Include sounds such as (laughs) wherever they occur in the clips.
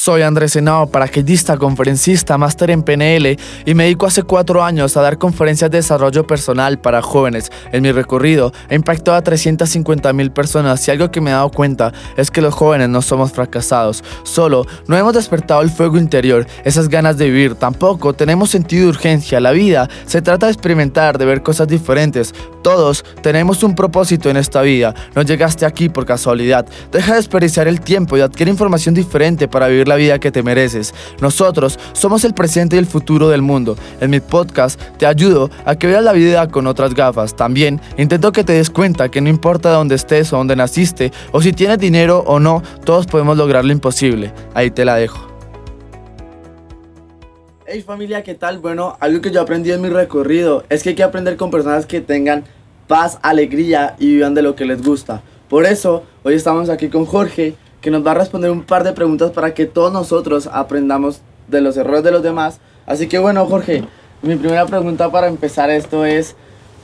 Soy Andrés Henao, paracaidista, conferencista, máster en PNL y me dedico hace cuatro años a dar conferencias de desarrollo personal para jóvenes. En mi recorrido he impactado a 350 mil personas y algo que me he dado cuenta es que los jóvenes no somos fracasados, solo no hemos despertado el fuego interior, esas ganas de vivir, tampoco tenemos sentido de urgencia. La vida se trata de experimentar, de ver cosas diferentes. Todos tenemos un propósito en esta vida, no llegaste aquí por casualidad. Deja de desperdiciar el tiempo y adquiere información diferente para vivir la vida que te mereces. Nosotros somos el presente y el futuro del mundo. En mi podcast te ayudo a que veas la vida con otras gafas. También intento que te des cuenta que no importa dónde estés o dónde naciste, o si tienes dinero o no, todos podemos lograr lo imposible. Ahí te la dejo. Hey familia, ¿qué tal? Bueno, algo que yo aprendí en mi recorrido es que hay que aprender con personas que tengan paz, alegría y vivan de lo que les gusta. Por eso, hoy estamos aquí con Jorge, que nos va a responder un par de preguntas para que todos nosotros aprendamos de los errores de los demás. Así que bueno, Jorge, mi primera pregunta para empezar esto es,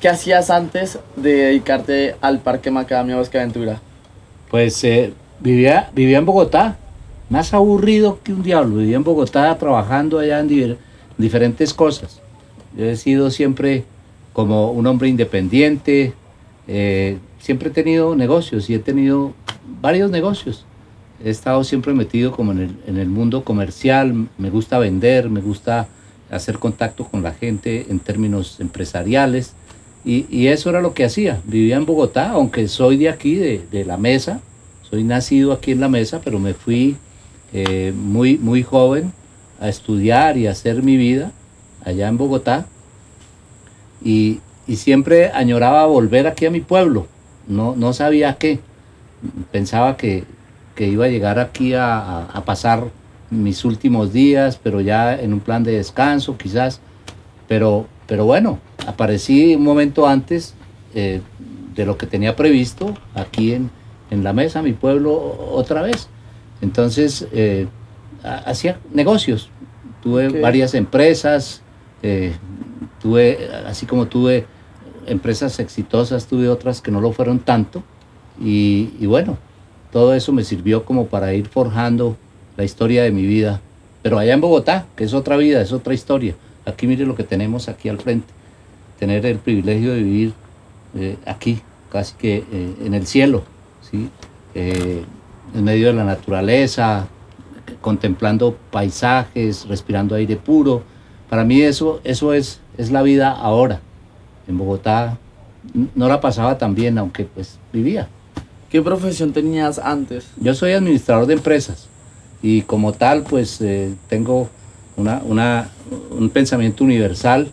¿qué hacías antes de dedicarte al Parque Macadamia Bosque Aventura? Pues eh, vivía, vivía en Bogotá, más aburrido que un diablo. Vivía en Bogotá trabajando allá en diferentes cosas. Yo he sido siempre como un hombre independiente, eh, siempre he tenido negocios y he tenido varios negocios he estado siempre metido como en el, en el, mundo comercial, me gusta vender, me gusta hacer contacto con la gente en términos empresariales y, y eso era lo que hacía. Vivía en Bogotá, aunque soy de aquí, de, de la mesa, soy nacido aquí en la mesa, pero me fui eh, muy, muy joven a estudiar y a hacer mi vida allá en Bogotá y, y siempre añoraba volver aquí a mi pueblo, no, no sabía qué, pensaba que que iba a llegar aquí a, pasar mis últimos días, pero ya en un plan de descanso quizás. Pero, pero bueno, aparecí un momento antes eh, de lo que tenía previsto aquí en, en, la mesa, mi pueblo, otra vez. Entonces, eh, hacía negocios. Tuve varias empresas, eh, tuve, así como tuve empresas exitosas, tuve otras que no lo fueron tanto. Y, y bueno, todo eso me sirvió como para ir forjando la historia de mi vida. Pero allá en Bogotá, que es otra vida, es otra historia. Aquí mire lo que tenemos aquí al frente. Tener el privilegio de vivir eh, aquí, casi que eh, en el cielo, ¿sí? Eh, en medio de la naturaleza, contemplando paisajes, respirando aire puro. Para mí eso, eso es, es la vida ahora. En Bogotá no la pasaba tan bien, aunque pues vivía. ¿Qué profesión tenías antes? Yo soy administrador de empresas y como tal pues eh, tengo una, una, un pensamiento universal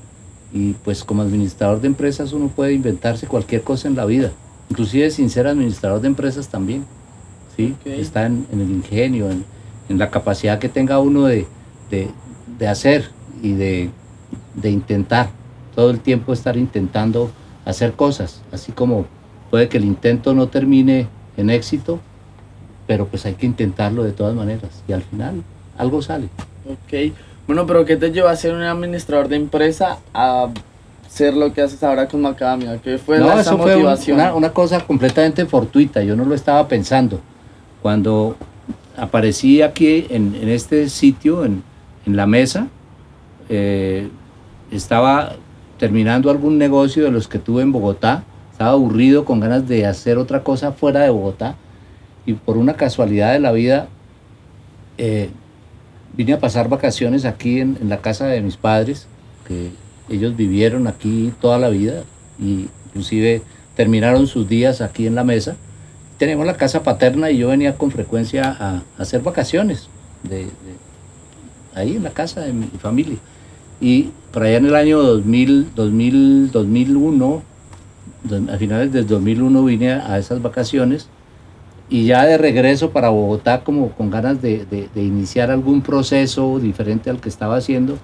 y pues como administrador de empresas uno puede inventarse cualquier cosa en la vida, inclusive sin ser administrador de empresas también. ¿sí? Está en, el ingenio, en, en, la capacidad que tenga uno de, de, de hacer y de, de intentar, todo el tiempo estar intentando hacer cosas, así como Puede que el intento no termine en éxito, pero pues hay que intentarlo de todas maneras y al final algo sale. Ok, bueno, pero ¿qué te llevó a ser un administrador de empresa a ser lo que haces ahora con Macadamia? ¿Qué fue no, esa eso motivación? Fue una, cosa completamente fortuita, yo no lo estaba pensando. Cuando aparecí aquí en, este sitio, en, la mesa, eh, estaba terminando algún negocio de los que tuve en Bogotá estaba aburrido, con ganas de hacer otra cosa fuera de Bogotá. Y por una casualidad de la vida, eh, vine a pasar vacaciones aquí en, la casa de mis padres, que ellos vivieron aquí toda la vida, y inclusive terminaron sus días aquí en la mesa. Tenemos la casa paterna y yo venía con frecuencia a, hacer vacaciones de, ahí en la casa de mi familia. Y por allá en el año 2000, 2000 2001, a finales del 2001 vine a, esas vacaciones y ya de regreso para Bogotá como con ganas de, iniciar algún proceso diferente al que estaba haciendo,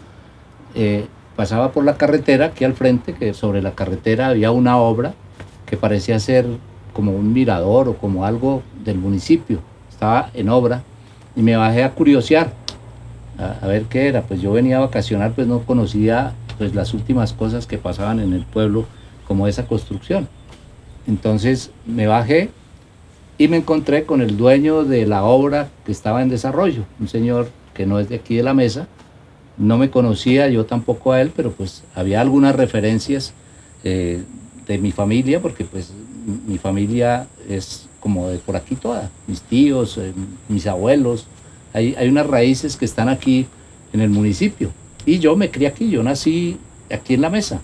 eh, pasaba por la carretera aquí al frente, que sobre la carretera había una obra que parecía ser como un mirador o como algo del municipio, estaba en obra y me bajé a curiosear a, a ver qué era, pues yo venía a vacacionar, pues no conocía pues las últimas cosas que pasaban en el pueblo como esa construcción. Entonces me bajé y me encontré con el dueño de la obra que estaba en desarrollo, un señor que no es de aquí de la mesa, no me conocía yo tampoco a él, pero pues había algunas referencias eh, de mi familia, porque pues mi familia es como de por aquí toda, mis tíos, eh, mis abuelos, hay, hay unas raíces que están aquí en el municipio. Y yo me crié aquí, yo nací aquí en la mesa.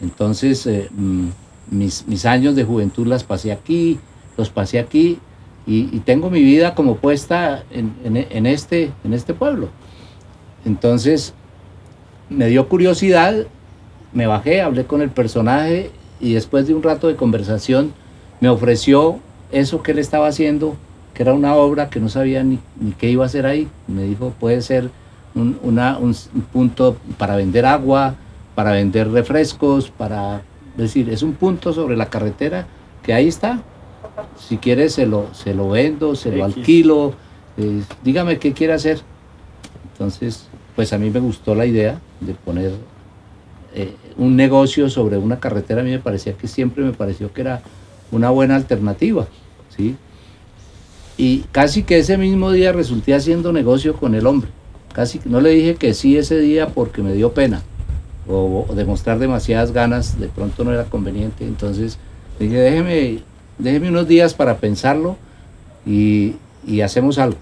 Entonces, eh, mm, mis, mis, años de juventud las pasé aquí, los pasé aquí y, tengo mi vida como puesta en, en, este, en este pueblo. Entonces, me dio curiosidad, me bajé, hablé con el personaje y después de un rato de conversación me ofreció eso que él estaba haciendo, que era una obra que no sabía ni, ni qué iba a hacer ahí. Me dijo, puede ser un, un, punto para vender agua, para vender refrescos, para decir, es un punto sobre la carretera que ahí está. Si quiere se lo, se lo vendo, se lo alquilo, eh, dígame qué quiere hacer. Entonces, pues a mí me gustó la idea de poner eh, un negocio sobre una carretera. A mí me parecía que siempre me pareció que era una buena alternativa, ¿sí? Y casi que ese mismo día resulté haciendo negocio con el hombre. Casi no le dije que sí ese día porque me dio pena o, demostrar demasiadas ganas, de pronto no era conveniente. Entonces dije, déjeme, déjeme unos días para pensarlo y, hacemos algo.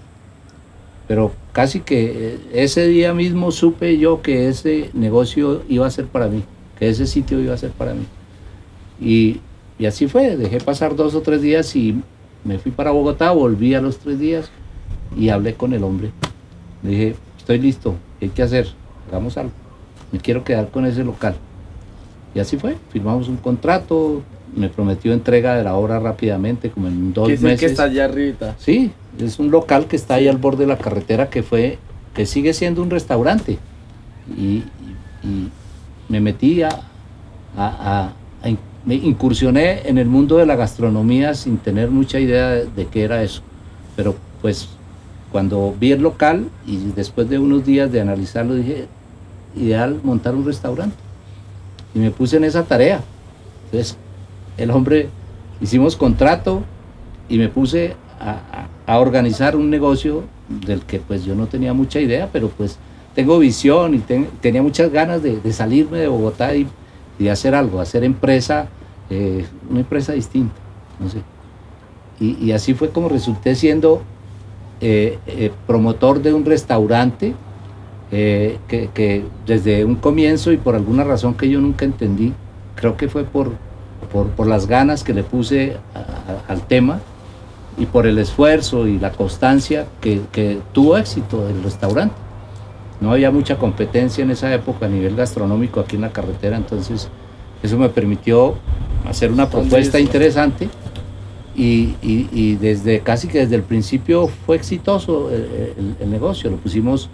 Pero casi que ese día mismo supe yo que ese negocio iba a ser para mí, que ese sitio iba a ser para mí. Y, así fue, dejé pasar dos o tres días y me fui para Bogotá, volví a los tres días y hablé con el hombre. Dije, estoy listo, ¿qué hay que hacer? Hagamos algo. Me quiero quedar con ese local. Y así fue, firmamos un contrato, me prometió entrega de la obra rápidamente, como en dos meses. que está allá arriba? Sí, es un local que está ahí al borde de la carretera que fue, que sigue siendo un restaurante. Y, me metí a, me incursioné en el mundo de la gastronomía sin tener mucha idea de, de qué era eso. Pero pues cuando vi el local y después de unos días de analizarlo dije, ideal montar un restaurante. Y me puse en esa tarea. Entonces, el hombre, hicimos contrato y me puse a, organizar un negocio del que pues yo no tenía mucha idea, pero pues tengo visión y tenía muchas ganas de, salirme de Bogotá y, de hacer algo, hacer empresa, eh, una empresa distinta, no sé. Y, y así fue como resulté siendo eh, eh, promotor de un restaurante eh, que, desde un comienzo y por alguna razón que yo nunca entendí, creo que fue por, por, las ganas que le puse al tema y por el esfuerzo y la constancia que, que tuvo éxito el restaurante. No había mucha competencia en esa época a nivel gastronómico aquí en la carretera, entonces eso me permitió hacer una propuesta interesante y, desde casi que desde el principio fue exitoso el, negocio. Lo pusimos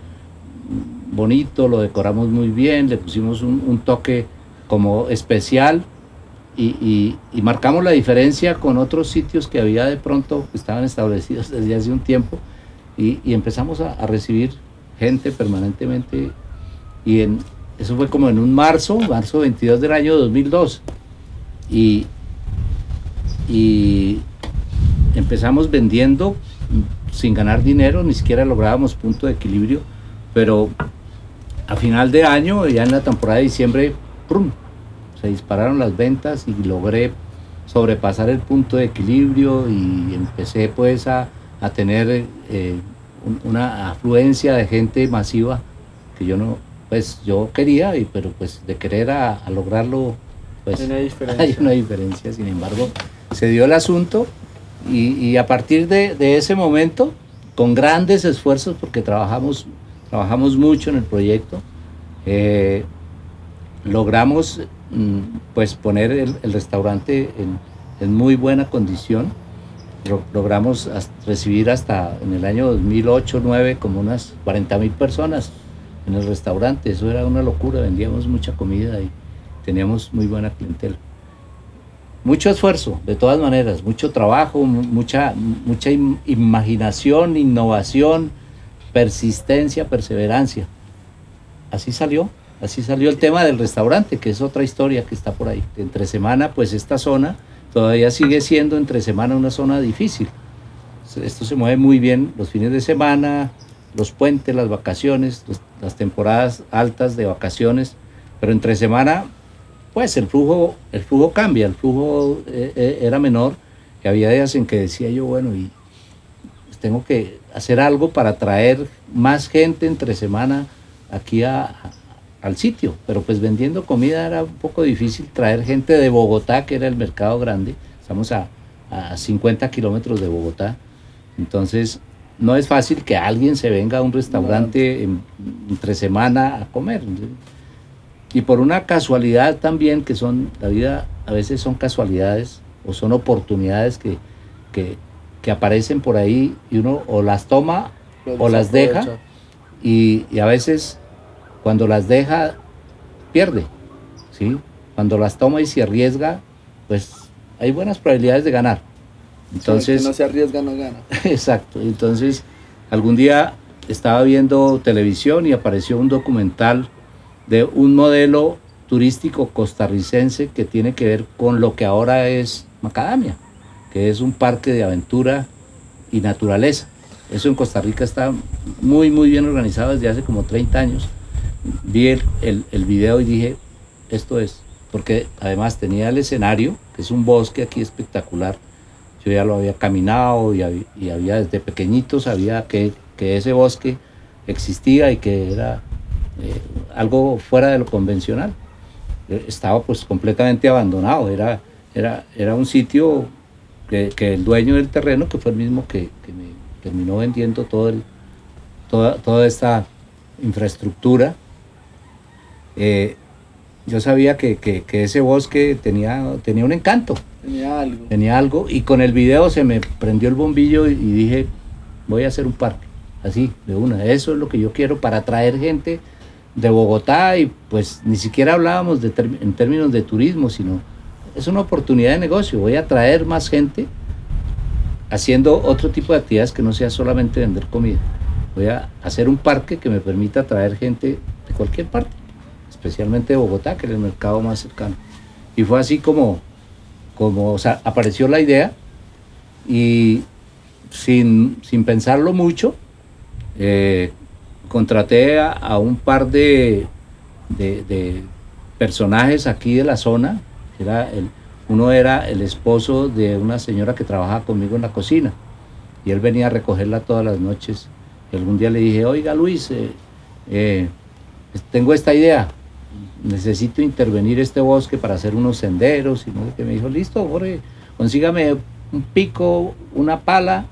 bonito, lo decoramos muy bien, le pusimos un, toque como especial y, marcamos la diferencia con otros sitios que había de pronto, que estaban establecidos desde hace un tiempo y, empezamos a, recibir gente permanentemente y en, eso fue como en un marzo, marzo 22 del año 2002 y, y empezamos vendiendo sin ganar dinero, ni siquiera lográbamos punto de equilibrio, pero a final de año, ya en la temporada de diciembre, se dispararon las ventas y logré sobrepasar el punto de equilibrio y empecé pues a, tener eh, una afluencia de gente masiva que yo no, pues yo quería, y, pero pues de querer a, lograrlo, pues hay (laughs) una diferencia, sin embargo, se dio el asunto y, a partir de, ese momento, con grandes esfuerzos, porque trabajamos, trabajamos mucho en el proyecto, eh, logramos mm, pues poner el, restaurante en, muy buena condición. logramos recibir hasta en el año 2008-2009 como unas 40 mil personas en el restaurante. Eso era una locura, vendíamos mucha comida y teníamos muy buena clientela mucho esfuerzo, de todas maneras, mucho trabajo, mucha, mucha imaginación, innovación, persistencia, perseverancia. Así salió, así salió el tema del restaurante, que es otra historia que está por ahí. Entre semana, pues esta zona todavía sigue siendo entre semana una zona difícil, esto se mueve muy bien los fines de semana, los puentes, las vacaciones, las temporadas altas de vacaciones, pero entre semana, pues el flujo, el flujo cambia, el flujo eh, eh, era menor, y había días en que decía yo, bueno, y tengo que hacer algo para traer más gente entre semana aquí a, al sitio, pero pues vendiendo comida era un poco difícil traer gente de Bogotá, que era el mercado grande, estamos a, a 50 kilómetros de Bogotá, entonces no es fácil que alguien se venga a un restaurante entre semana a comer. Y por una casualidad también, que son, la vida a veces son casualidades o son oportunidades que, que, aparecen por ahí y uno o las toma o las deja y, y, a veces cuando las deja pierde, ¿sí? Cuando las toma y se arriesga, pues hay buenas probabilidades de ganar. Entonces, no se arriesga, no gana. (laughs) Exacto. Entonces, algún día estaba viendo televisión y apareció un documental de un modelo turístico costarricense que tiene que ver con lo que ahora es Macadamia, que es un parque de aventura y naturaleza. Eso en Costa Rica está muy, muy bien organizado desde hace como 30 años. Vi el, el, video y dije, esto es, porque además tenía el escenario, que es un bosque aquí espectacular, yo ya lo había caminado y, había, desde pequeñito sabía que, ese bosque existía y que era eh, algo fuera de lo convencional. Eh, estaba pues completamente abandonado, era, era, era un sitio que, el dueño del terreno, que fue el mismo que, me terminó vendiendo todo el, toda, toda esta infraestructura, eh, yo sabía que, que, ese bosque tenía, tenía un encanto. Tenía algo. Tenía algo. Y con el video se me prendió el bombillo y, dije, voy a hacer un parque. Así, de una. Eso es lo que yo quiero para atraer gente de Bogotá y pues ni siquiera hablábamos de en términos de turismo, sino es una oportunidad de negocio. Voy a atraer más gente haciendo otro tipo de actividades que no sea solamente vender comida. Voy a hacer un parque que me permita atraer gente de cualquier parte especialmente de Bogotá, que era el mercado más cercano. Y fue así como, como apareció la idea y sin, pensarlo mucho, eh, contraté a, un par de, de, personajes aquí de la zona. Era el, uno era el esposo de una señora que trabajaba conmigo en la cocina y él venía a recogerla todas las noches. Y algún día le dije, oiga Luis, eh, eh, tengo esta idea, necesito intervenir este bosque para hacer unos senderos. Y que me dijo, listo, Jorge, consígame un pico, una pala,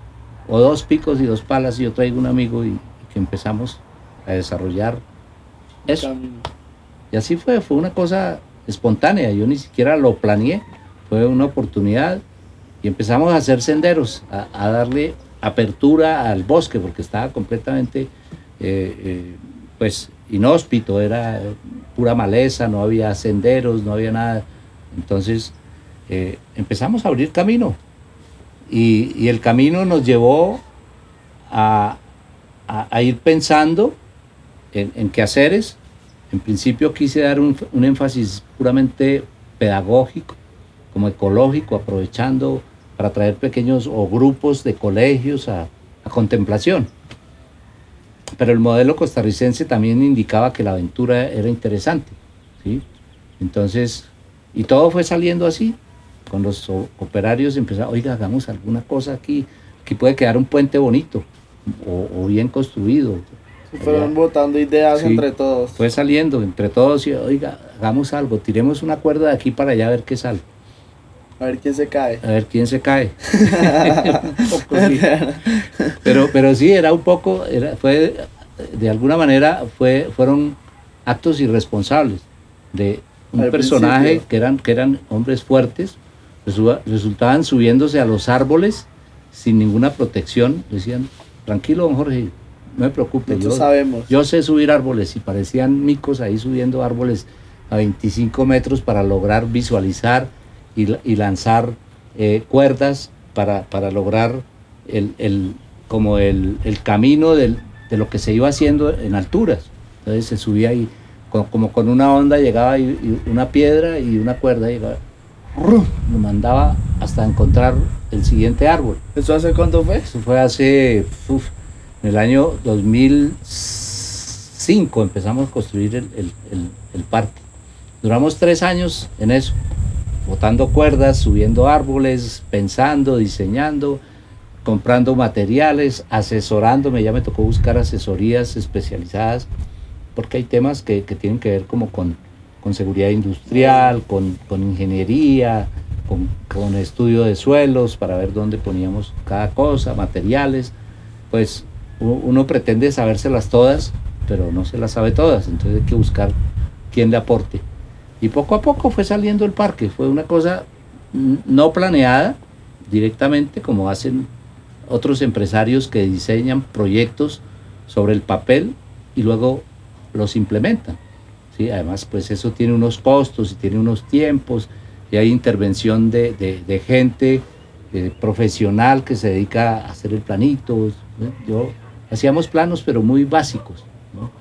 o dos picos y dos palas, y yo traigo un amigo y, que empezamos a desarrollar eso. Y así fue, fue una cosa espontánea, yo ni siquiera lo planeé, fue una oportunidad y empezamos a hacer senderos, a, darle apertura al bosque, porque estaba completamente, eh, eh, pues, inhóspito, era pura maleza, no había senderos, no había nada. Entonces eh, empezamos a abrir camino y, el camino nos llevó a, ir pensando en, en quehaceres. En principio quise dar un, énfasis puramente pedagógico, como ecológico, aprovechando para traer pequeños o grupos de colegios a contemplación pero el modelo costarricense también indicaba que la aventura era interesante, ¿sí? Entonces, y todo fue saliendo así, con los operarios empezaron, oiga, hagamos alguna cosa aquí, que puede quedar un puente bonito o, bien construido. Fueron botando ideas entre todos. Fue saliendo entre todos y, oiga, hagamos algo, tiremos una cuerda de aquí para allá a ver qué sale. A ver quién se cae. A ver quién se cae. (laughs) pero, pero sí, era un poco, era, fue, de alguna manera, fue, fueron actos irresponsables de un personaje que eran, que eran hombres fuertes, resultaban subiéndose a los árboles sin ninguna protección. Decían, tranquilo, don Jorge, no me preocupe. Yo, sabemos. yo sé subir árboles y parecían micos ahí subiendo árboles a 25 metros para lograr visualizar y, lanzar eh, cuerdas para, para lograr el, el como el, el camino del, de lo que se iba haciendo en alturas. Entonces se subía ahí, como, con una onda llegaba y, una piedra y una cuerda. lo mandaba hasta encontrar el siguiente árbol. ¿Eso hace cuánto fue? Eso fue hace, en el año 2005 empezamos a construir el, parque. Duramos tres años en eso, botando cuerdas, subiendo árboles, pensando, diseñando, comprando materiales, asesorándome, ya me tocó buscar asesorías especializadas, porque hay temas que, tienen que ver como con, seguridad industrial, con, ingeniería, con, estudio de suelos para ver dónde poníamos cada cosa, materiales, pues uno pretende sabérselas todas, pero no se las sabe todas, entonces hay que buscar quién le aporte. Y poco a poco fue saliendo el parque, fue una cosa no planeada directamente como hacen otros empresarios que diseñan proyectos sobre el papel y luego los implementan. ¿sí? Además, pues eso tiene unos costos y tiene unos tiempos y hay intervención de, gente eh, profesional que se dedica a hacer el planito. Yo hacíamos planos, pero muy básicos. ¿no?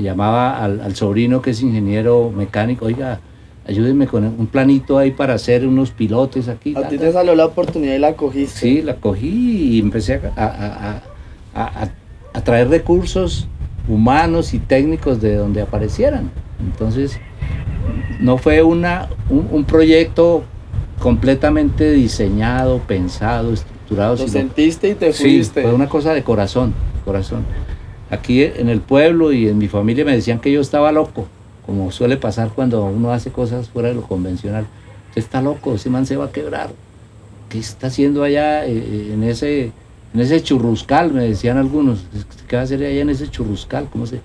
llamaba al, al sobrino que es ingeniero mecánico, oiga, ayúdenme con un planito ahí para hacer unos pilotes aquí. A ti te salió la oportunidad y la cogiste. Sí, la cogí y empecé a, a, traer recursos humanos y técnicos de donde aparecieran. Entonces, no fue una, un, proyecto completamente diseñado, pensado, estructurado. Lo sentiste y te fuiste. Sí, fue una cosa de corazón, corazón. Aquí en el pueblo y en mi familia me decían que yo estaba loco como suele pasar cuando uno hace cosas fuera de lo convencional. Usted está loco, ese man se va a quebrar. ¿Qué está haciendo allá eh, eh, en ese, en ese churruscal? Me decían algunos. ¿Qué va a hacer allá en ese churruscal? ¿Cómo se...?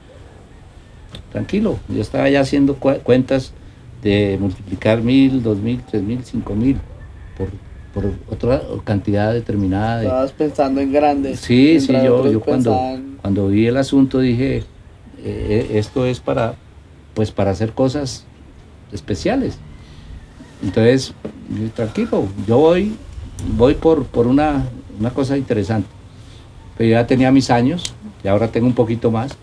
Tranquilo, yo estaba ya haciendo cuentas de multiplicar mil, dos mil, tres mil, cinco mil por, por otra cantidad determinada. Estabas pensando en grande. Sí, sí, yo, yo cuando, cuando vi el asunto dije, eh, esto es para, pues para hacer cosas especiales. Entonces, tranquilo, yo voy, voy por, por una, una cosa interesante. Pero ya tenía mis años y ahora tengo un poquito más,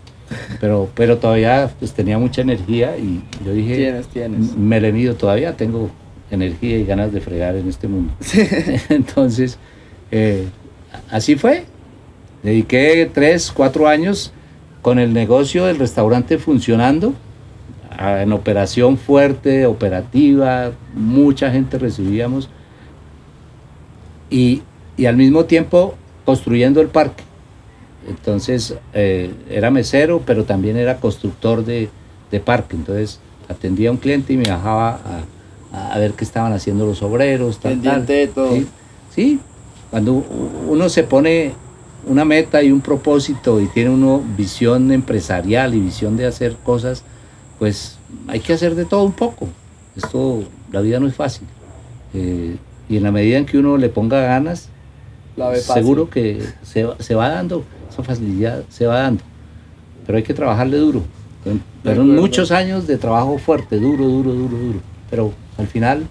pero, pero todavía pues, tenía mucha energía y yo dije, tienes, tienes. me he venido todavía, tengo energía y ganas de fregar en este mundo. (laughs) (laughs) Entonces, eh, así fue. Dediqué tres, cuatro años con el negocio del restaurante funcionando en operación fuerte, operativa, mucha gente recibíamos y, al mismo tiempo construyendo el parque. Entonces eh, era mesero, pero también era constructor de, parque. Entonces atendía a un cliente y me bajaba a, ver qué estaban haciendo los obreros. Tal, de todo. ¿sí? sí, cuando uno se pone una meta y un propósito y tiene uno visión empresarial y visión de hacer cosas, pues hay que hacer de todo un poco. Esto, la vida no es fácil. Eh, y en la medida en que uno le ponga ganas, seguro que se, va dando, esa facilidad se va dando. Pero hay que trabajarle duro. Pero muchos años de trabajo fuerte, duro, duro, duro, duro. Pero al final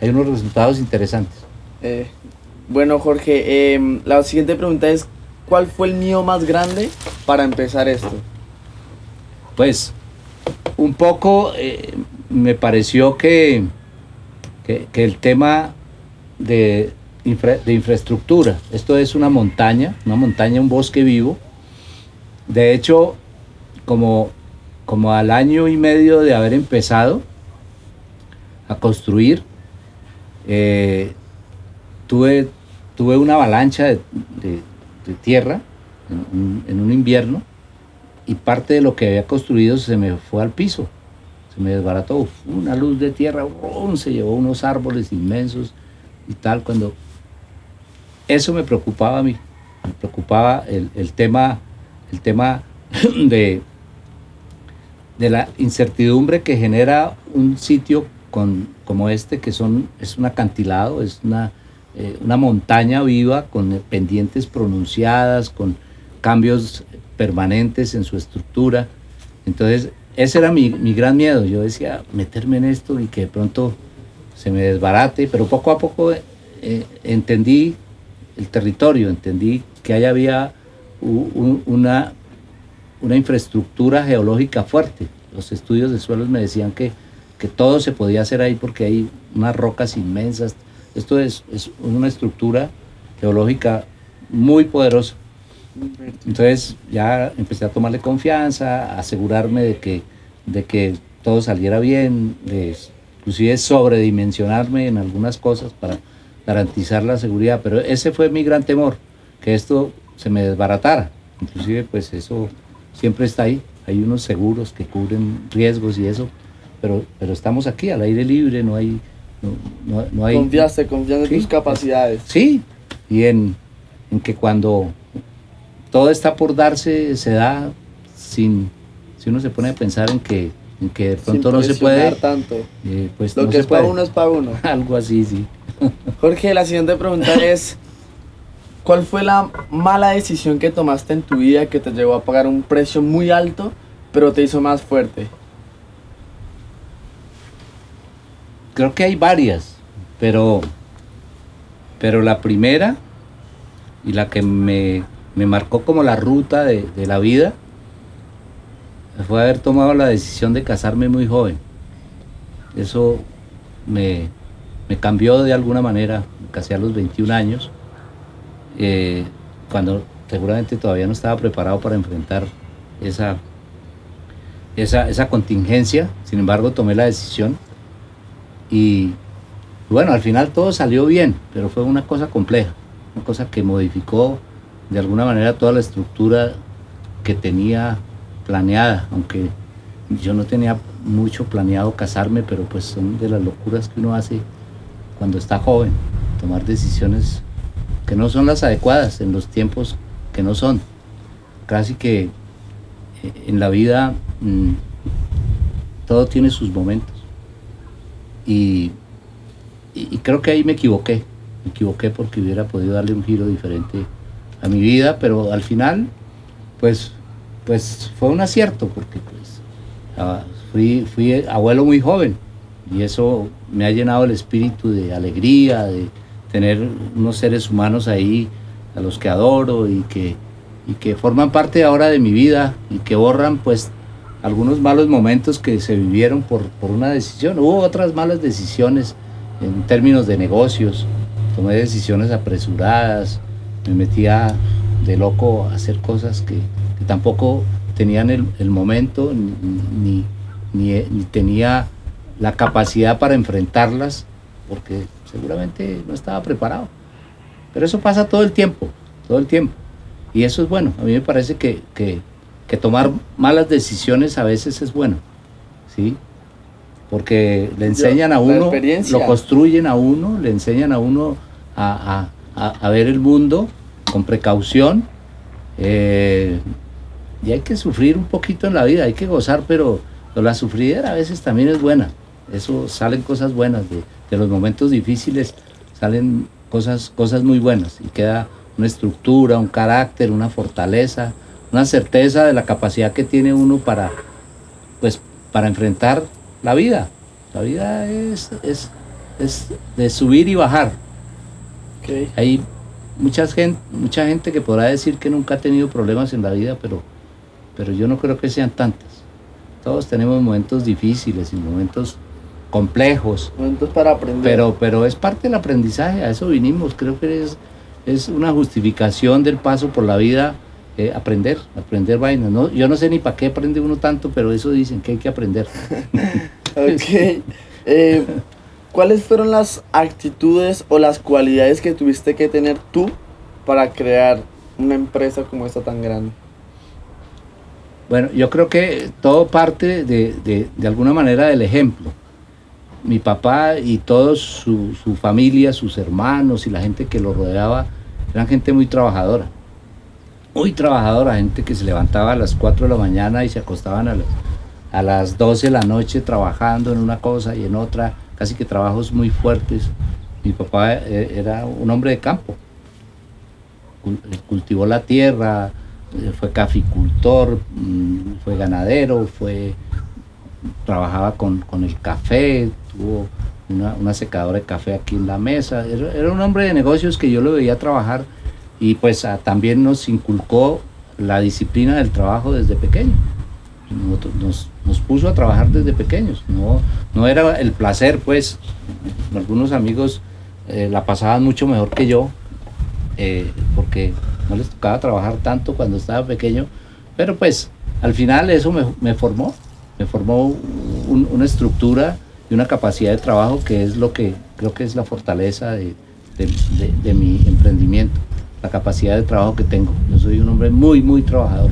hay unos resultados interesantes. Eh, bueno, Jorge, em, la siguiente pregunta es, ¿cuál fue el mío más grande para empezar esto? Pues un poco eh, me pareció que, que, el tema de, de, infraestructura, esto es una montaña, una montaña, un bosque vivo. De hecho, como, como al año y medio de haber empezado a construir, eh, tuve, tuve una avalancha de, tierra en un invierno y parte de lo que había construido se me fue al piso, se me desbarató. Una luz de tierra, se llevó unos árboles inmensos y tal. Cuando eso me preocupaba a mí, me preocupaba el, tema, el tema (clears throat) de, de la incertidumbre que genera un sitio con, como este, que son, es un acantilado, es una, eh, una montaña viva con pendientes pronunciadas, con cambios permanentes en su estructura. Entonces, ese era mi, gran miedo. Yo decía, meterme en esto y que de pronto se me desbarate, pero poco a poco eh, entendí el territorio, entendí que ahí había una, una infraestructura geológica fuerte. Los estudios de suelos me decían que, que todo se podía hacer ahí porque hay unas rocas inmensas. Esto es, es una estructura geológica muy poderosa. Entonces ya empecé a tomarle confianza, a asegurarme de que, de que todo saliera bien, de inclusive sobredimensionarme en algunas cosas para garantizar la seguridad. Pero ese fue mi gran temor, que esto se me desbaratara. Inclusive pues eso siempre está ahí. Hay unos seguros que cubren riesgos y eso, pero, pero estamos aquí al aire libre, no hay... No, no, hay Confiaste, confiaste en tus capacidades. Sí, y en, en que cuando todo está por darse, se da sin, si uno se pone a pensar en que, en que de pronto no se puede. tanto. Eh, pues Lo no que es para puede. uno es para uno. (laughs) Algo así, sí. (laughs) Jorge, la siguiente pregunta es, ¿cuál fue la mala decisión que tomaste en tu vida que te llevó a pagar un precio muy alto, pero te hizo más fuerte? Creo que hay varias, pero, pero la primera y la que me, me marcó como la ruta de, la vida fue haber tomado la decisión de casarme muy joven. Eso me, me cambió de alguna manera, me casé a los 21 años, eh, cuando seguramente todavía no estaba preparado para enfrentar esa, esa, esa contingencia, sin embargo tomé la decisión y bueno, al final todo salió bien, pero fue una cosa compleja, una cosa que modificó de alguna manera toda la estructura que tenía planeada, aunque yo no tenía mucho planeado casarme, pero pues son de las locuras que uno hace cuando está joven, tomar decisiones que no son las adecuadas en los tiempos que no son. Casi que eh, en la vida mm, todo tiene sus momentos. Y, creo que ahí me equivoqué. Me equivoqué porque hubiera podido darle un giro diferente a mi vida, pero al final, pues, pues fue un acierto porque pues, ah, fui, fui abuelo muy joven y eso me ha llenado el espíritu de alegría, de tener unos seres humanos ahí a los que adoro y que, y que forman parte ahora de mi vida y que borran pues algunos malos momentos que se vivieron por, por una decisión. Hubo otras malas decisiones en términos de negocios, tomé decisiones apresuradas, me metía de loco a hacer cosas que, tampoco tenían el, el momento ni, ni, ni- tenía la capacidad para enfrentarlas, porque seguramente no estaba preparado. Pero eso pasa todo el tiempo, todo el tiempo. Y eso es bueno. A mí me parece que- que tomar malas decisiones a veces es bueno. ¿sí? Porque le enseñan a uno, lo construyen a uno, le enseñan a uno a, a- a- a ver el mundo con precaución. eh, y hay que sufrir un poquito en la vida, hay que gozar, pero, pero la sufridera a veces también es buena. Eso salen cosas buenas, de, de los momentos difíciles salen cosas, cosas muy buenas y queda una estructura, un carácter, una fortaleza, una certeza de la capacidad que tiene uno para, pues, para enfrentar la vida. La vida es, es, es de subir y bajar. Hay mucha gente, mucha gente que podrá decir que nunca ha tenido problemas en la vida, pero, pero yo no creo que sean tantas. Todos tenemos momentos difíciles y momentos complejos, Momentos para aprender. pero, pero es parte del aprendizaje, a eso vinimos. Creo que es, es una justificación del paso por la vida, eh, aprender, aprender vainas. ¿no? Yo no sé ni para qué aprende uno tanto, pero eso dicen que hay que aprender. (laughs) Ok. Eh, ¿Cuáles fueron las actitudes o las cualidades que tuviste que tener tú para crear una empresa como esta tan grande? Bueno, yo creo que todo parte de, de- de alguna manera del ejemplo. Mi papá y toda su, su familia, sus hermanos y la gente que lo rodeaba, eran gente muy trabajadora. Muy trabajadora, gente que se levantaba a las 4 de la mañana y se acostaban a las, a las 12 de la noche trabajando en una cosa y en otra, casi que trabajos muy fuertes. Mi papá eh, era un hombre de campo, Cul- cultivó la tierra, eh, fue caficultor, mm, fue ganadero, fue trabajaba con, con el café, tuvo una, una secadora de café aquí en la mesa. Era un hombre de negocios que yo lo veía trabajar y pues ah, también nos inculcó la disciplina del trabajo desde pequeño. nos, nos, puso a trabajar desde pequeños. No, no era el placer, pues. Algunos amigos eh, la pasaban mucho mejor que yo, eh, porque no les tocaba trabajar tanto cuando estaba pequeño. Pero pues al final eso me, formó, me formó una estructura y una capacidad de trabajo que es lo que creo que es la fortaleza de, de mi emprendimiento, la capacidad de trabajo que tengo. Yo soy un hombre muy, muy trabajador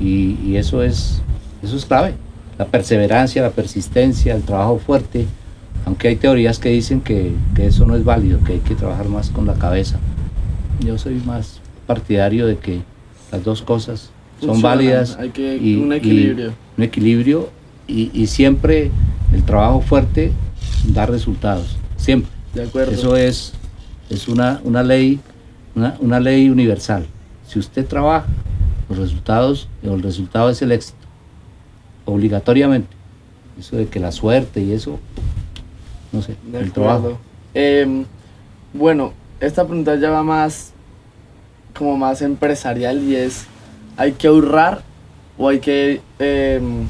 y, y eso es eso es clave. La perseverancia, la persistencia, el trabajo fuerte. Aunque hay teorías que dicen que, eso no es válido, que hay que trabajar más con la cabeza. Yo soy más partidario de que las dos cosas son válidas. Hay que y, un equilibrio. un equilibrio y, siempre el trabajo fuerte da resultados. Siempre. De acuerdo. Eso es, es una, una ley, una, una ley universal. Si usted trabaja, los resultados, el resultado es el éxito obligatoriamente. Eso de que la suerte y eso, no sé, el trabajo. Em, bueno, esta pregunta ya va más como más empresarial y es, ¿hay que ahorrar o hay que, em,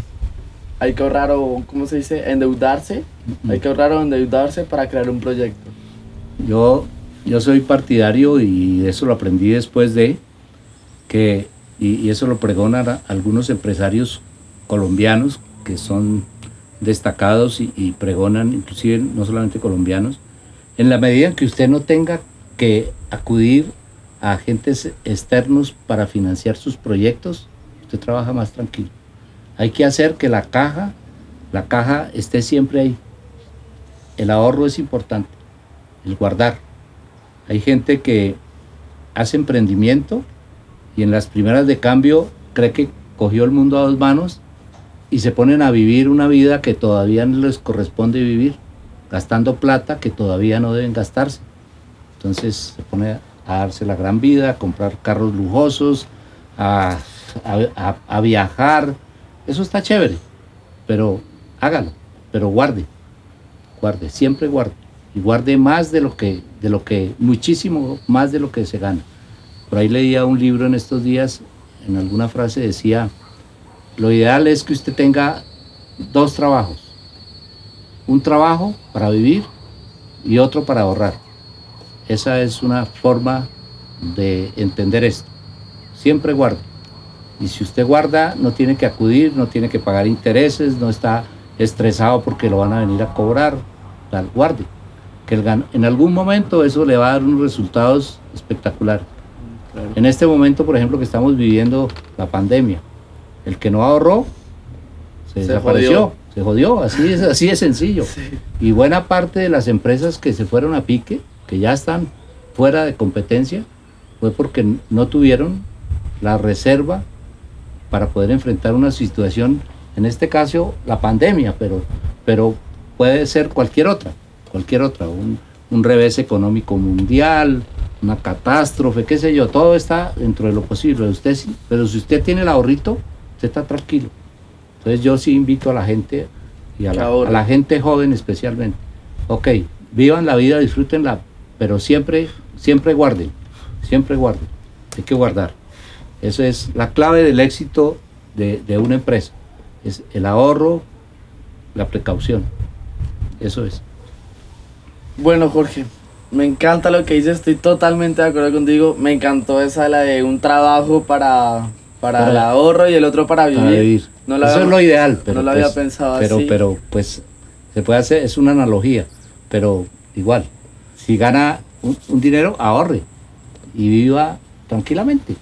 hay que ahorrar o, ¿cómo se dice? Endeudarse. Hay que ahorrar o endeudarse para crear un proyecto. Yo, yo soy partidario y eso lo aprendí después de que, y, y eso lo pregonan algunos empresarios colombianos que son destacados y, pregonan, inclusive no solamente colombianos, en la medida en que usted no tenga que acudir a agentes externos para financiar sus proyectos, usted trabaja más tranquilo. Hay que hacer que la caja, la caja esté siempre ahí. El ahorro es importante, el guardar. Hay gente que hace emprendimiento y en las primeras de cambio cree que cogió el mundo a dos manos y se ponen a vivir una vida que todavía no les corresponde vivir, gastando plata que todavía no deben gastarse. Entonces se pone a darse la gran vida, a comprar carros lujosos, a, a, viajar. Eso está chévere, pero hágalo, pero guarde, guarde, siempre guarde. Y guarde más de lo que, de lo que, muchísimo más de lo que se gana. Por ahí leía un libro en estos días, en alguna frase decía, lo ideal es que usted tenga dos trabajos. Un trabajo para vivir y otro para ahorrar. Esa es una forma de entender esto. Siempre guarde. Y si usted guarda, no tiene que acudir, no tiene que pagar intereses, no está estresado porque lo van a venir a cobrar. Tal, guarde. Que en algún momento eso le va a dar unos resultados espectaculares. En este momento, por ejemplo, que estamos viviendo la pandemia, el que no ahorró se, desapareció, se jodió, así es, así es sencillo. Y buena parte de las empresas que se fueron a pique, que ya están fuera de competencia, fue porque no tuvieron la reserva para poder enfrentar una situación, en este caso la pandemia, pero, pero puede ser cualquier otra, cualquier otra, un, un revés económico mundial, una catástrofe, qué sé yo, todo está dentro de lo posible. Usted, pero si usted tiene el ahorrito, usted está tranquilo. Entonces yo sí invito a la gente y a la, gente joven especialmente. Ok, vivan la vida, disfrútenla, pero siempre, siempre guarden, siempre guarden. Hay que guardar. Eso es la clave del éxito de, de una empresa. Es el ahorro, la precaución. Eso es. Bueno, Jorge, me encanta lo que dices, estoy totalmente de acuerdo contigo. Me encantó esa la de un trabajo para para, el ahorro y el otro para vivir. Eso es lo ideal, pero no lo había pues, pensado pero, así. Pero pues se puede hacer, es una analogía, pero igual, si gana un, dinero, ahorre y viva tranquilamente.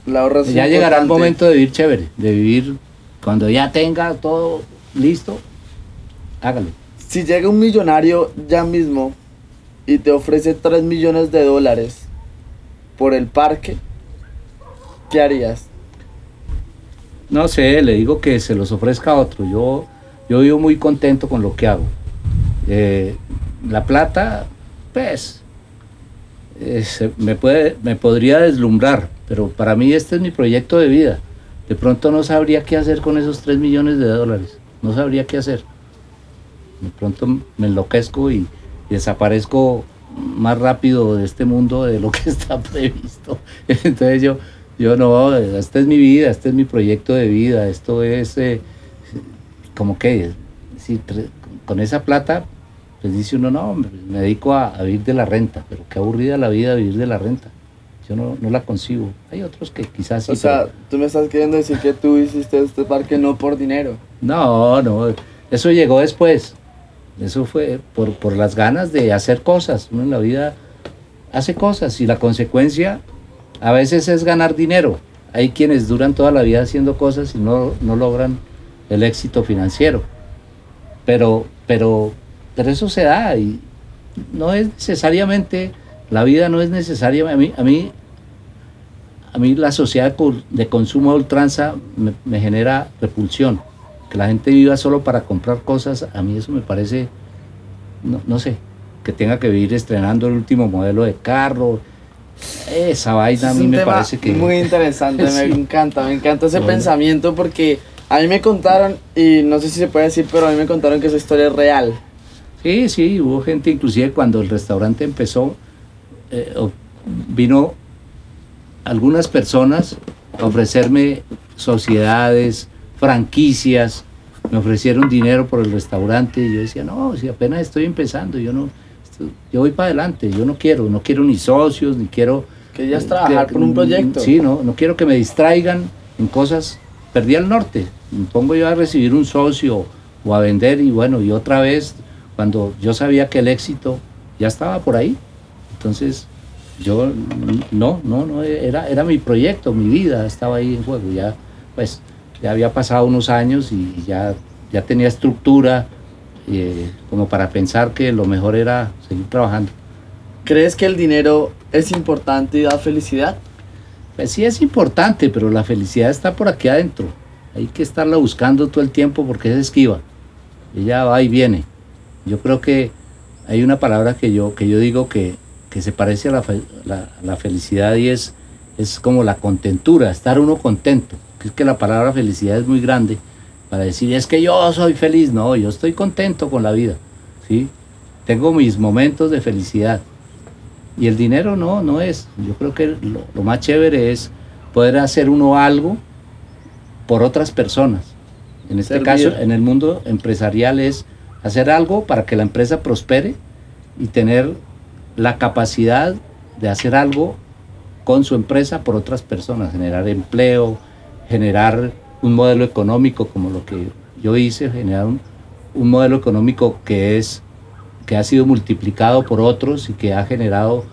ya llegará el momento de vivir chévere, de vivir cuando ya tenga todo listo, hágalo. Si llega un millonario ya mismo y te ofrece 3 millones de dólares por el parque, ¿qué harías? No sé, le digo que se los ofrezca a otro. Yo, yo vivo muy contento con lo que hago. Eh, la plata, pues, eh, me, puede, me podría deslumbrar, pero para mí este es mi proyecto de vida. De pronto no sabría qué hacer con esos 3 millones de dólares. No sabría qué hacer. De pronto me enloquezco y desaparezco más rápido de este mundo de lo que (laughs) está previsto. Entonces yo, yo no, esta es mi vida, este es mi proyecto de vida, esto es, eh, como que, si con esa plata, pues dice uno, no, me dedico a, vivir de la renta, pero qué aburrida la vida vivir de la renta. Yo no, no la consigo. Hay otros que quizás sí. O sea, tú me estás queriendo decir que tú hiciste este parque no por dinero. No, no, eso llegó después. Eso fue por, por las ganas de hacer cosas. Uno en la vida hace cosas y la consecuencia a veces es ganar dinero. Hay quienes duran toda la vida haciendo cosas y no, no logran el éxito financiero. Pero, pero, pero eso se da y no es necesariamente, la vida no es necesaria. A mí, a mí, a mí la sociedad de consumo de ultranza me, me genera repulsión. Que la gente viva solo para comprar cosas, a mí eso me parece, no, no sé, que tenga que vivir estrenando el último modelo de carro. Esa vaina a mí me parece que... Muy interesante, (laughs) me encanta, me encanta ese pensamiento porque a mí me contaron, y no sé si se puede decir, pero a mí me contaron que esa historia es real. Sí, sí, hubo gente, inclusive cuando el restaurante empezó, eh, vino algunas personas a ofrecerme sociedades, franquicias, me ofrecieron dinero por el restaurante y yo decía, no, si apenas estoy empezando, yo no, yo voy para adelante, yo no quiero, no quiero ni socios, ni quiero... Que ya trabajar por un proyecto. Sí, no, no quiero que me distraigan en cosas, perdí el norte, me pongo yo a recibir un socio o a vender y bueno, y otra vez, cuando yo sabía que el éxito ya estaba por ahí, entonces yo no, no, no, era, era mi proyecto, mi vida estaba ahí en juego, ya pues ya había pasado unos años y ya, ya tenía estructura, eh, como para pensar que lo mejor era seguir trabajando. ¿Crees que el dinero es importante y da felicidad? Pues sí es importante, pero la felicidad está por aquí adentro. Hay que estarla buscando todo el tiempo porque es esquiva. Ella va y viene. Yo creo que hay una palabra que yo, que yo digo que, que se parece a la, la, la, felicidad y es, es como la contentura, estar uno contento. Es que la palabra felicidad es muy grande para decir, es que yo soy feliz. No, yo estoy contento con la vida. ¿sí? Tengo mis momentos de felicidad. Y el dinero no, no es. Yo creo que lo, más chévere es poder hacer uno algo por otras personas. En este caso, en el mundo empresarial es hacer algo para que la empresa prospere y tener la capacidad de hacer algo con su empresa por otras personas, generar empleo, generar un modelo económico como lo que yo hice, generar un, modelo económico que es que ha sido multiplicado por otros y que ha generado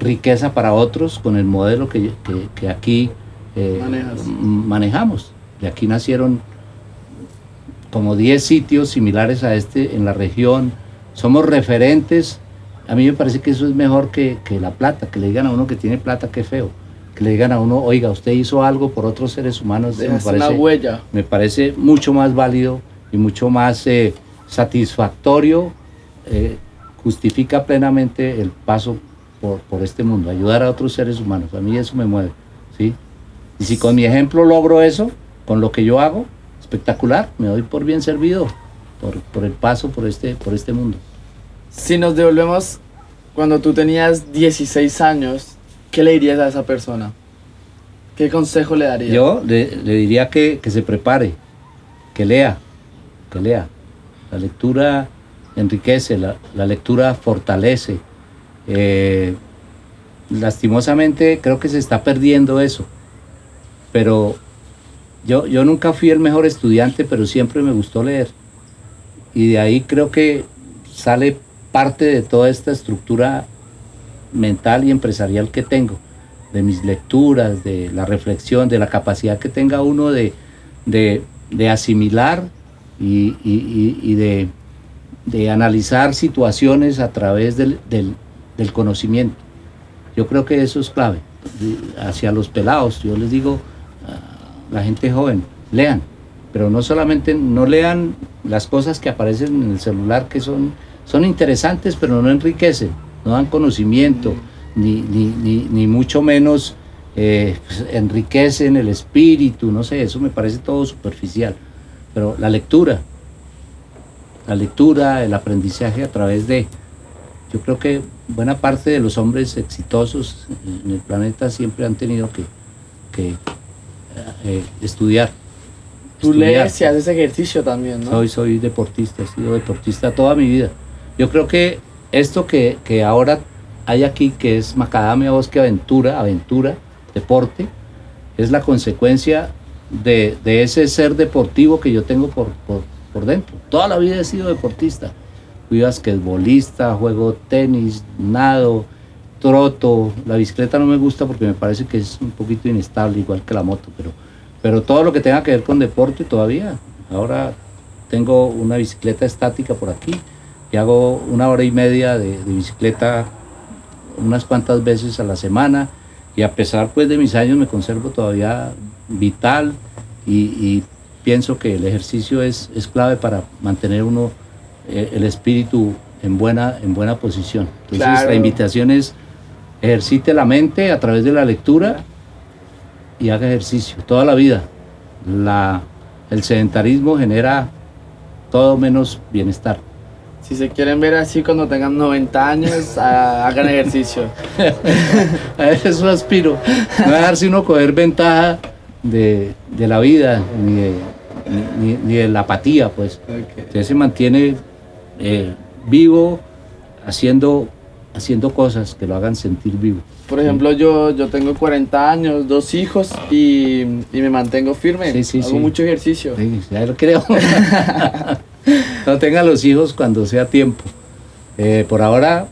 riqueza para otros con el modelo que, aquí eh, manejamos. De aquí nacieron como 10 sitios similares a este en la región. Somos referentes. A mí me parece que eso es mejor que, que la plata, que le digan a uno que tiene plata, qué feo que le digan a uno, oiga, usted hizo algo por otros seres humanos, me parece, una huella. me parece mucho más válido y mucho más eh, satisfactorio, eh, justifica plenamente el paso por, por, este mundo, ayudar a otros seres humanos. A mí eso me mueve, ¿sí? Y si con mi ejemplo logro eso, con lo que yo hago, espectacular, me doy por bien servido por, por el paso por este, por este mundo. Si nos devolvemos cuando tú tenías 16 años, ¿qué le dirías a esa persona? ¿Qué consejo le darías? Yo le, diría que, se prepare, que lea, que lea. La lectura enriquece, la, lectura fortalece. Eh, lastimosamente creo que se está perdiendo eso. Pero yo, yo nunca fui el mejor estudiante, pero siempre me gustó leer. Y de ahí creo que sale parte de toda esta estructura mental y empresarial que tengo, de mis lecturas, de la reflexión, de la capacidad que tenga uno de, de, asimilar y, de, de, analizar situaciones a través del, del, conocimiento. Yo creo que eso es clave. Hacia los pelados, yo les digo a la gente joven, lean, pero no solamente, no lean las cosas que aparecen en el celular que son, son interesantes, pero no enriquecen no dan conocimiento, ni, ni, mucho menos eh, pues, enriquecen el espíritu, no sé, eso me parece todo superficial. Pero la lectura, la lectura, el aprendizaje a través de, yo creo que buena parte de los hombres exitosos en el planeta siempre han tenido que, que eh, estudiar. Tú estudiar. lees y haces ejercicio también, ¿no? Soy, soy deportista, he sido deportista toda mi vida. Yo creo que esto que, que ahora hay aquí, que es Macadamia Bosque Aventura, aventura, deporte, es la consecuencia de, de ese ser deportivo que yo tengo por, por, por dentro. Toda la vida he sido deportista. Fui basquetbolista, juego tenis, nado, troto. La bicicleta no me gusta porque me parece que es un poquito inestable, igual que la moto, pero, pero todo lo que tenga que ver con deporte todavía. Ahora tengo una bicicleta estática por aquí y hago una hora y media de, de bicicleta unas cuantas veces a la semana y a pesar pues de mis años me conservo todavía vital y, y pienso que el ejercicio es, es clave para mantener uno eh, el espíritu en buena, en buena posición. Entonces Claro. la invitación es ejercite la mente a través de la lectura y haga ejercicio toda la vida. La, el sedentarismo genera todo menos bienestar. Si se quieren ver así cuando tengan 90 años, ah, hagan ejercicio. (laughs) A eso aspiro. No dejarse uno coger ventaja de, de la vida, ni de, ni- ni- de la apatía, pues. Usted se mantiene eh, vivo haciendo, haciendo cosas que lo hagan sentir vivo. Por ejemplo, yo, yo tengo 40 años, dos hijos y, y me mantengo firme. Sí, sí, Hago sí. mucho ejercicio. Sí, ya lo creo. (laughs) no tenga los hijos cuando sea tiempo. Eh, por ahora,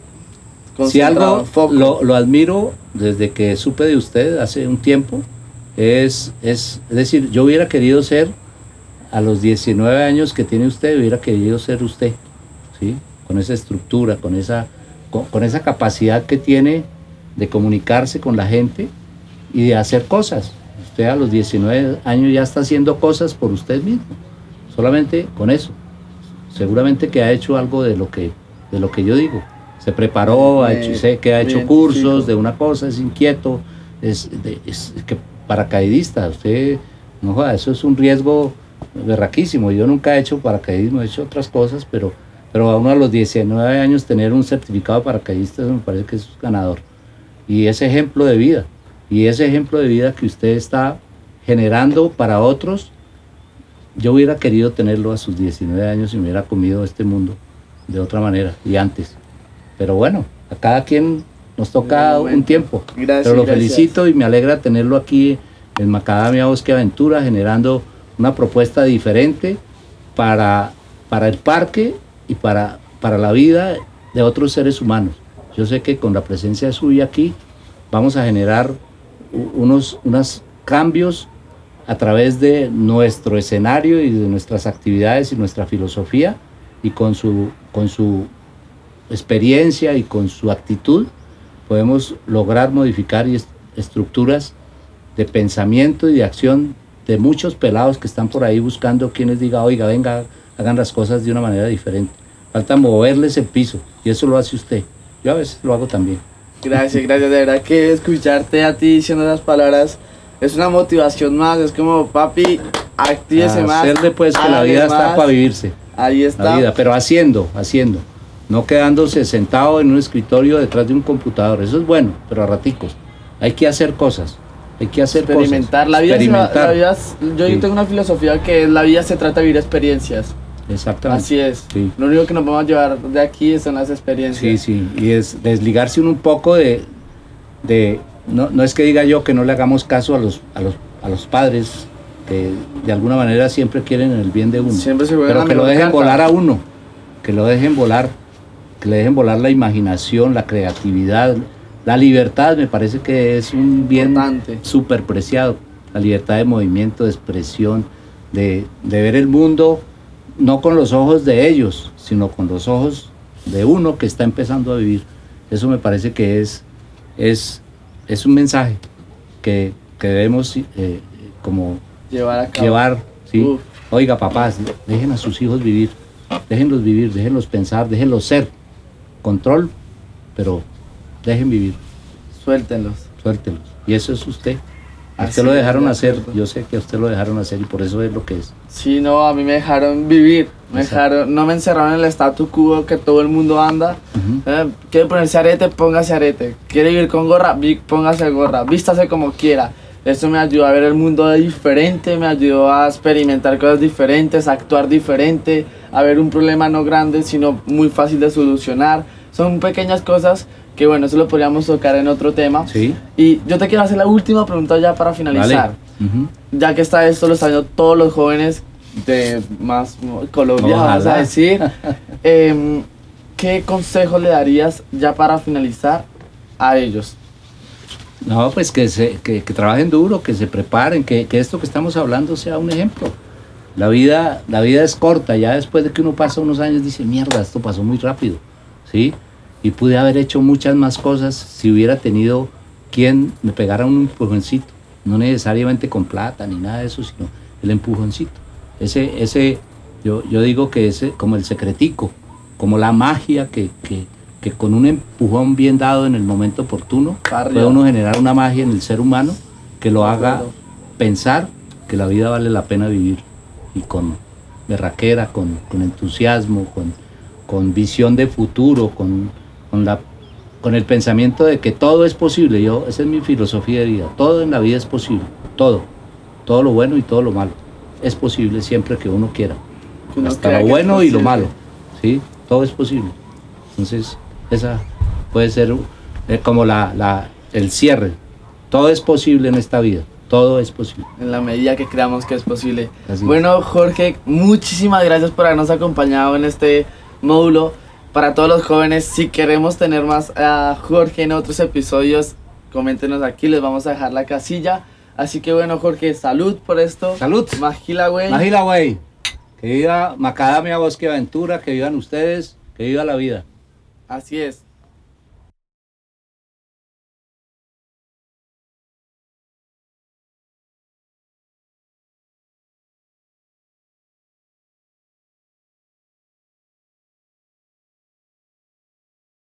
si algo lo, lo admiro desde que supe de usted hace un tiempo, es, es, es decir, yo hubiera querido ser, a los 19 años que tiene usted, hubiera querido ser usted, ¿sí? Con esa estructura, con esa, con, con esa capacidad que tiene de comunicarse con la gente y de hacer cosas. Usted a los 19 años ya está haciendo cosas por usted mismo, solamente con eso. Seguramente que ha hecho algo de lo que, de lo que yo digo. Se preparó, ha hecho, sé que ha hecho cursos de una cosa, es inquieto, es, de- es que paracaidista, usted, no joda, eso es un riesgo berraquísimo. Yo nunca he hecho paracaidismo, he hecho otras cosas, pero, pero a uno a los 19 años tener un certificado de paracaidista, eso me parece que es ganador. Y ese ejemplo de vida, y ese ejemplo de vida que usted está generando para otros, yo hubiera querido tenerlo a sus 19 años y me hubiera comido este mundo de otra manera y antes. Pero bueno, a cada quien nos toca un tiempo. Gracias, Pero lo gracias. felicito y me alegra tenerlo aquí en Macadamia Bosque Aventura, generando una propuesta diferente para, para el parque y para, para la vida de otros seres humanos. Yo sé que con la presencia suya aquí vamos a generar unos, unos cambios a través de nuestro escenario y de nuestras actividades y nuestra filosofía y con su, con su experiencia y con su actitud podemos lograr modificar estructuras de pensamiento y de acción de muchos pelados que están por ahí buscando quienes diga, oiga, venga, hagan las cosas de una manera diferente. Falta moverles el piso y eso lo hace usted. Yo a veces lo hago también. Gracias, gracias. De verdad que escucharte a ti diciendo esas palabras es una motivación más. Es como, papi, actívese más. Hacerle pues que la vida está para vivirse. Ahí está. La vida, pero haciendo, haciendo. No quedándose sentado en un escritorio detrás de un computador. Eso es bueno, pero a raticos. Hay que hacer cosas. Hay que hacer experimentar. cosas. La vida, experimentar. la vida yo Sí. tengo una filosofía que es la vida se trata de vivir experiencias. Exactamente. Así es. Sí. Lo único que nos vamos a llevar de aquí son las Sí, experiencias. sí, y es desligarse uno un poco de, de no, no es que diga yo que no le hagamos caso a los, a los, a los padres que de alguna manera siempre quieren el bien de uno, Siempre se pero que lo dejen carta. volar a uno, que lo dejen volar, que le dejen volar la imaginación, la creatividad, la libertad, me parece que es un bien súper preciado, la libertad de movimiento, de expresión, de, de ver el mundo no con los ojos de ellos, sino con los ojos de uno que está empezando a vivir. Eso me parece que es, es, es un mensaje que, que debemos eh, como Llevar a cabo. llevar. ¿sí? Uf. Oiga, papás, dejen a sus hijos vivir, déjenlos vivir, déjenlos pensar, déjenlos ser. Control, pero dejen vivir, Suéltenlos. suéltelos. Y eso es usted. A usted lo dejaron de hacer, yo sé que a usted lo dejaron hacer y por eso es lo que es. Sí, no, a mí me dejaron vivir. Me Exacto. dejaron, no me encerraron en el statu quo que todo el mundo anda. Ujú. Eh, quiere ponerse arete, póngase arete. Quiere vivir con gorra, póngase gorra. Vístase como quiera. Eso me ayudó a ver el mundo diferente, me ayudó a experimentar cosas diferentes, a actuar diferente, a ver un problema no grande, sino muy fácil de solucionar. Son pequeñas cosas que, bueno, eso lo podríamos tocar en otro tema. Sí. Y yo te quiero hacer la última pregunta ya para finalizar. Ya que está esto, lo están viendo todos los jóvenes de más Colombia, vamos a Ojalá. decir. (laughs) Em, ¿Qué consejo le darías ya para finalizar a ellos? No, pues que, se, que, que trabajen duro, que se preparen, que, que esto que estamos hablando sea un ejemplo. La vida, la vida es corta, ya después de que uno pasa unos años dice, mierda, esto pasó muy rápido, ¿sí? Y pude haber hecho muchas más cosas si hubiera tenido quien me pegara un empujoncito, no necesariamente con plata ni nada de eso, sino el empujoncito. Ese, ese, yo, yo digo que ese, como el secretico, como la magia que, que, que con un empujón bien dado en el momento oportuno, puede uno generar una magia en el ser humano que lo haga pensar que la vida vale la pena vivir. Y con berraquera, con, con entusiasmo, con, con visión de futuro, con, con, la, con el pensamiento de que todo es posible. Yo, esa es mi filosofía de vida. Todo en la vida es posible. Todo. Todo lo bueno y todo lo malo. Es posible siempre que uno quiera. Uno Hasta lo bueno y lo malo. ¿sí? Todo es posible. Entonces, esa puede ser eh, como la, la, el cierre. Todo es posible en esta vida. Todo es posible. En la medida que creamos que es posible. Así bueno, Jorge, muchísimas gracias por habernos acompañado en este módulo. Para todos los jóvenes, si queremos tener más a Jorge en otros episodios, coméntenos aquí, les vamos a dejar la casilla. Así que bueno, Jorge, salud por esto. Salud. Magila, güey. Magila, güey. Que viva Macadamia Bosque Aventura, que vivan ustedes, que viva la vida. Así es.